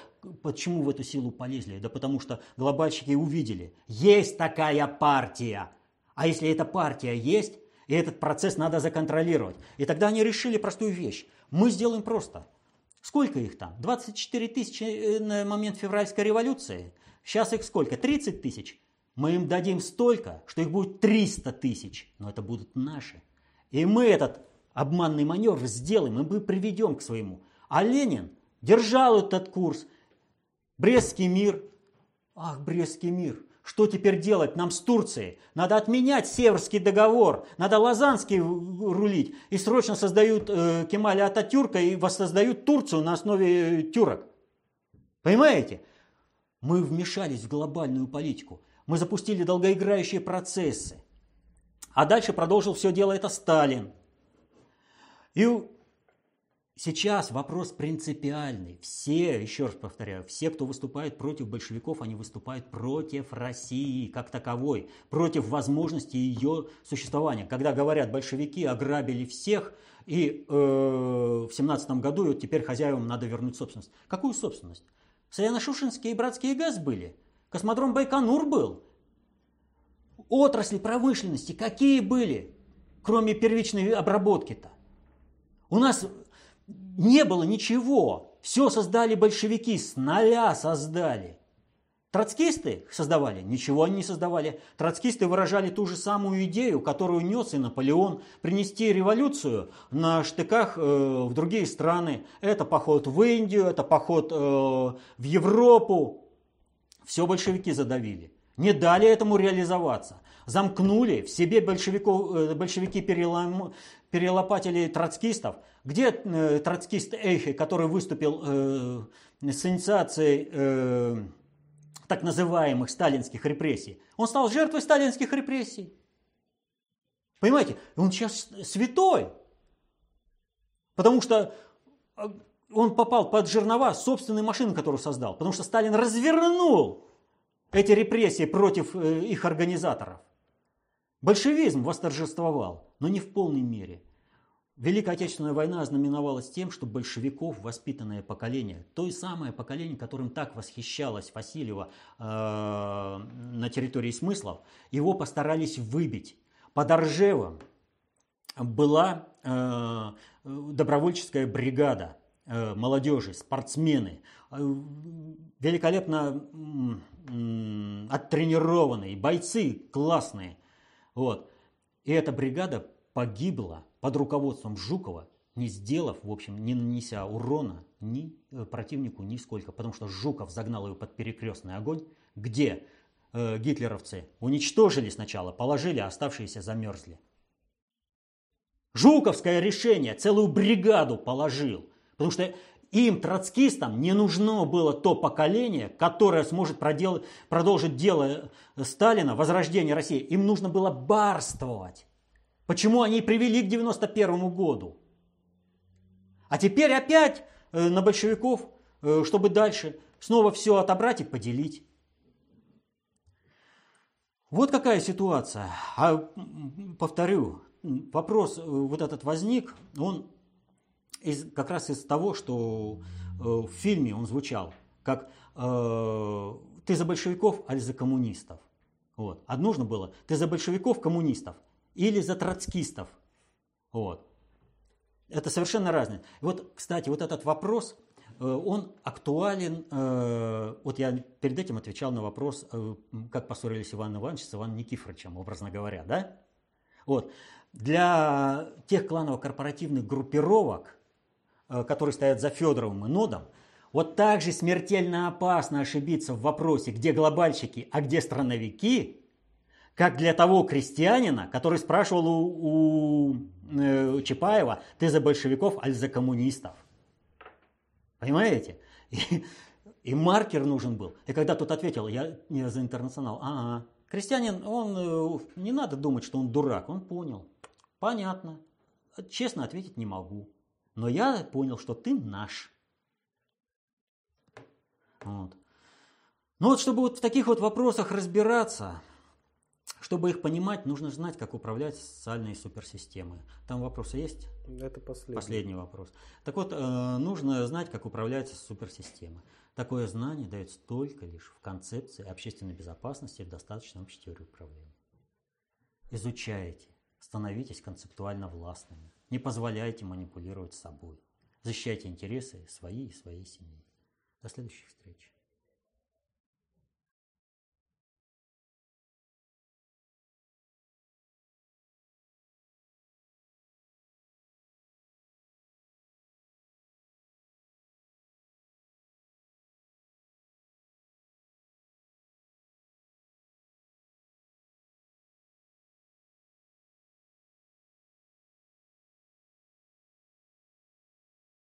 Почему в эту силу полезли? Да потому что глобальщики увидели, есть такая партия. А если эта партия есть, и этот процесс надо законтролировать. И тогда они решили простую вещь. Мы сделаем просто. Сколько их там? 24 тысячи э, на момент февральской революции. Сейчас их сколько? 30 тысяч. Мы им дадим столько, что их будет 300 тысяч. Но это будут наши. И мы этот обманный маневр сделаем, и мы приведем к своему. А Ленин держал этот курс. Брестский мир. Ах, Брестский мир. Что теперь делать нам с Турцией? Надо отменять Северский договор, надо Лазанский рулить. И срочно создают э, Кемаля Ататюрка и воссоздают Турцию на основе э, тюрок. Понимаете? Мы вмешались в глобальную политику. Мы запустили долгоиграющие процессы. А дальше продолжил все дело это Сталин. И Сейчас вопрос принципиальный. Все, еще раз повторяю, все, кто выступает против большевиков, они выступают против России как таковой, против возможности ее существования. Когда говорят, большевики ограбили всех, и э, в семнадцатом году вот теперь хозяевам надо вернуть собственность. Какую собственность? Саяно-Шушинские и братские газ были. Космодром Байконур был. Отрасли промышленности какие были, кроме первичной обработки-то? У нас не было ничего. Все создали большевики, с нуля создали. Троцкисты создавали? Ничего они не создавали. Троцкисты выражали ту же самую идею, которую нес и Наполеон, принести революцию на штыках э, в другие страны. Это поход в Индию, это поход э, в Европу. Все большевики задавили. Не дали этому реализоваться. Замкнули, в себе большевиков, э, большевики перелом, перелопатили троцкистов. Где э, троцкист Эйхе, который выступил э, с инициацией э, так называемых сталинских репрессий? Он стал жертвой сталинских репрессий. Понимаете, он сейчас святой. Потому что э, он попал под жернова собственной машины, которую создал. Потому что Сталин развернул эти репрессии против э, их организаторов. Большевизм восторжествовал, но не в полной мере. Великая Отечественная война ознаменовалась тем, что большевиков воспитанное поколение, то самое поколение, которым так восхищалась Васильева э, на территории смыслов, его постарались выбить. Под Оржевом была э, добровольческая бригада э, молодежи, спортсмены, э, великолепно э, оттренированные, бойцы классные – вот. И эта бригада погибла под руководством Жукова, не сделав, в общем, не нанеся урона ни э, противнику нисколько, потому что Жуков загнал ее под перекрестный огонь, где э, гитлеровцы уничтожили сначала, положили, а оставшиеся замерзли. Жуковское решение целую бригаду положил, потому что им, троцкистам, не нужно было то поколение, которое сможет продел... продолжить дело Сталина, возрождение России. Им нужно было барствовать. Почему они привели к 91 году? А теперь опять э, на большевиков, э, чтобы дальше снова все отобрать и поделить. Вот какая ситуация. А повторю, вопрос э, вот этот возник, он из, как раз из того, что э, в фильме он звучал, как э, «ты за большевиков, а за коммунистов». Вот. А нужно было «ты за большевиков, коммунистов» или за троцкистов. Вот. Это совершенно разное. Вот, кстати, вот этот вопрос, э, он актуален. Э, вот я перед этим отвечал на вопрос, э, как поссорились Иван Иванович с Иваном Никифоровичем, образно говоря, да? Вот. Для тех кланово-корпоративных группировок, которые стоят за Федоровым и Нодом, вот так же смертельно опасно ошибиться в вопросе, где глобальщики, а где страновики, как для того крестьянина, который спрашивал у, у э, Чапаева, ты за большевиков, аль за коммунистов. Понимаете? И, и маркер нужен был. И когда тот ответил, я, я за интернационал, ага. Крестьянин, он, э, не надо думать, что он дурак, он понял. Понятно. Честно ответить не могу. Но я понял, что ты наш. Вот. Ну вот, чтобы вот в таких вот вопросах разбираться, чтобы их понимать, нужно знать, как управлять социальной суперсистемой. Там вопросы есть? Это последний. Последний вопрос. Так вот, э, нужно знать, как управлять суперсистемой. Такое знание дается только лишь в концепции общественной безопасности в достаточной общей теории управления. Изучайте, становитесь концептуально властными, не позволяйте манипулировать собой. Защищайте интересы свои и своей семьи. До следующих встреч.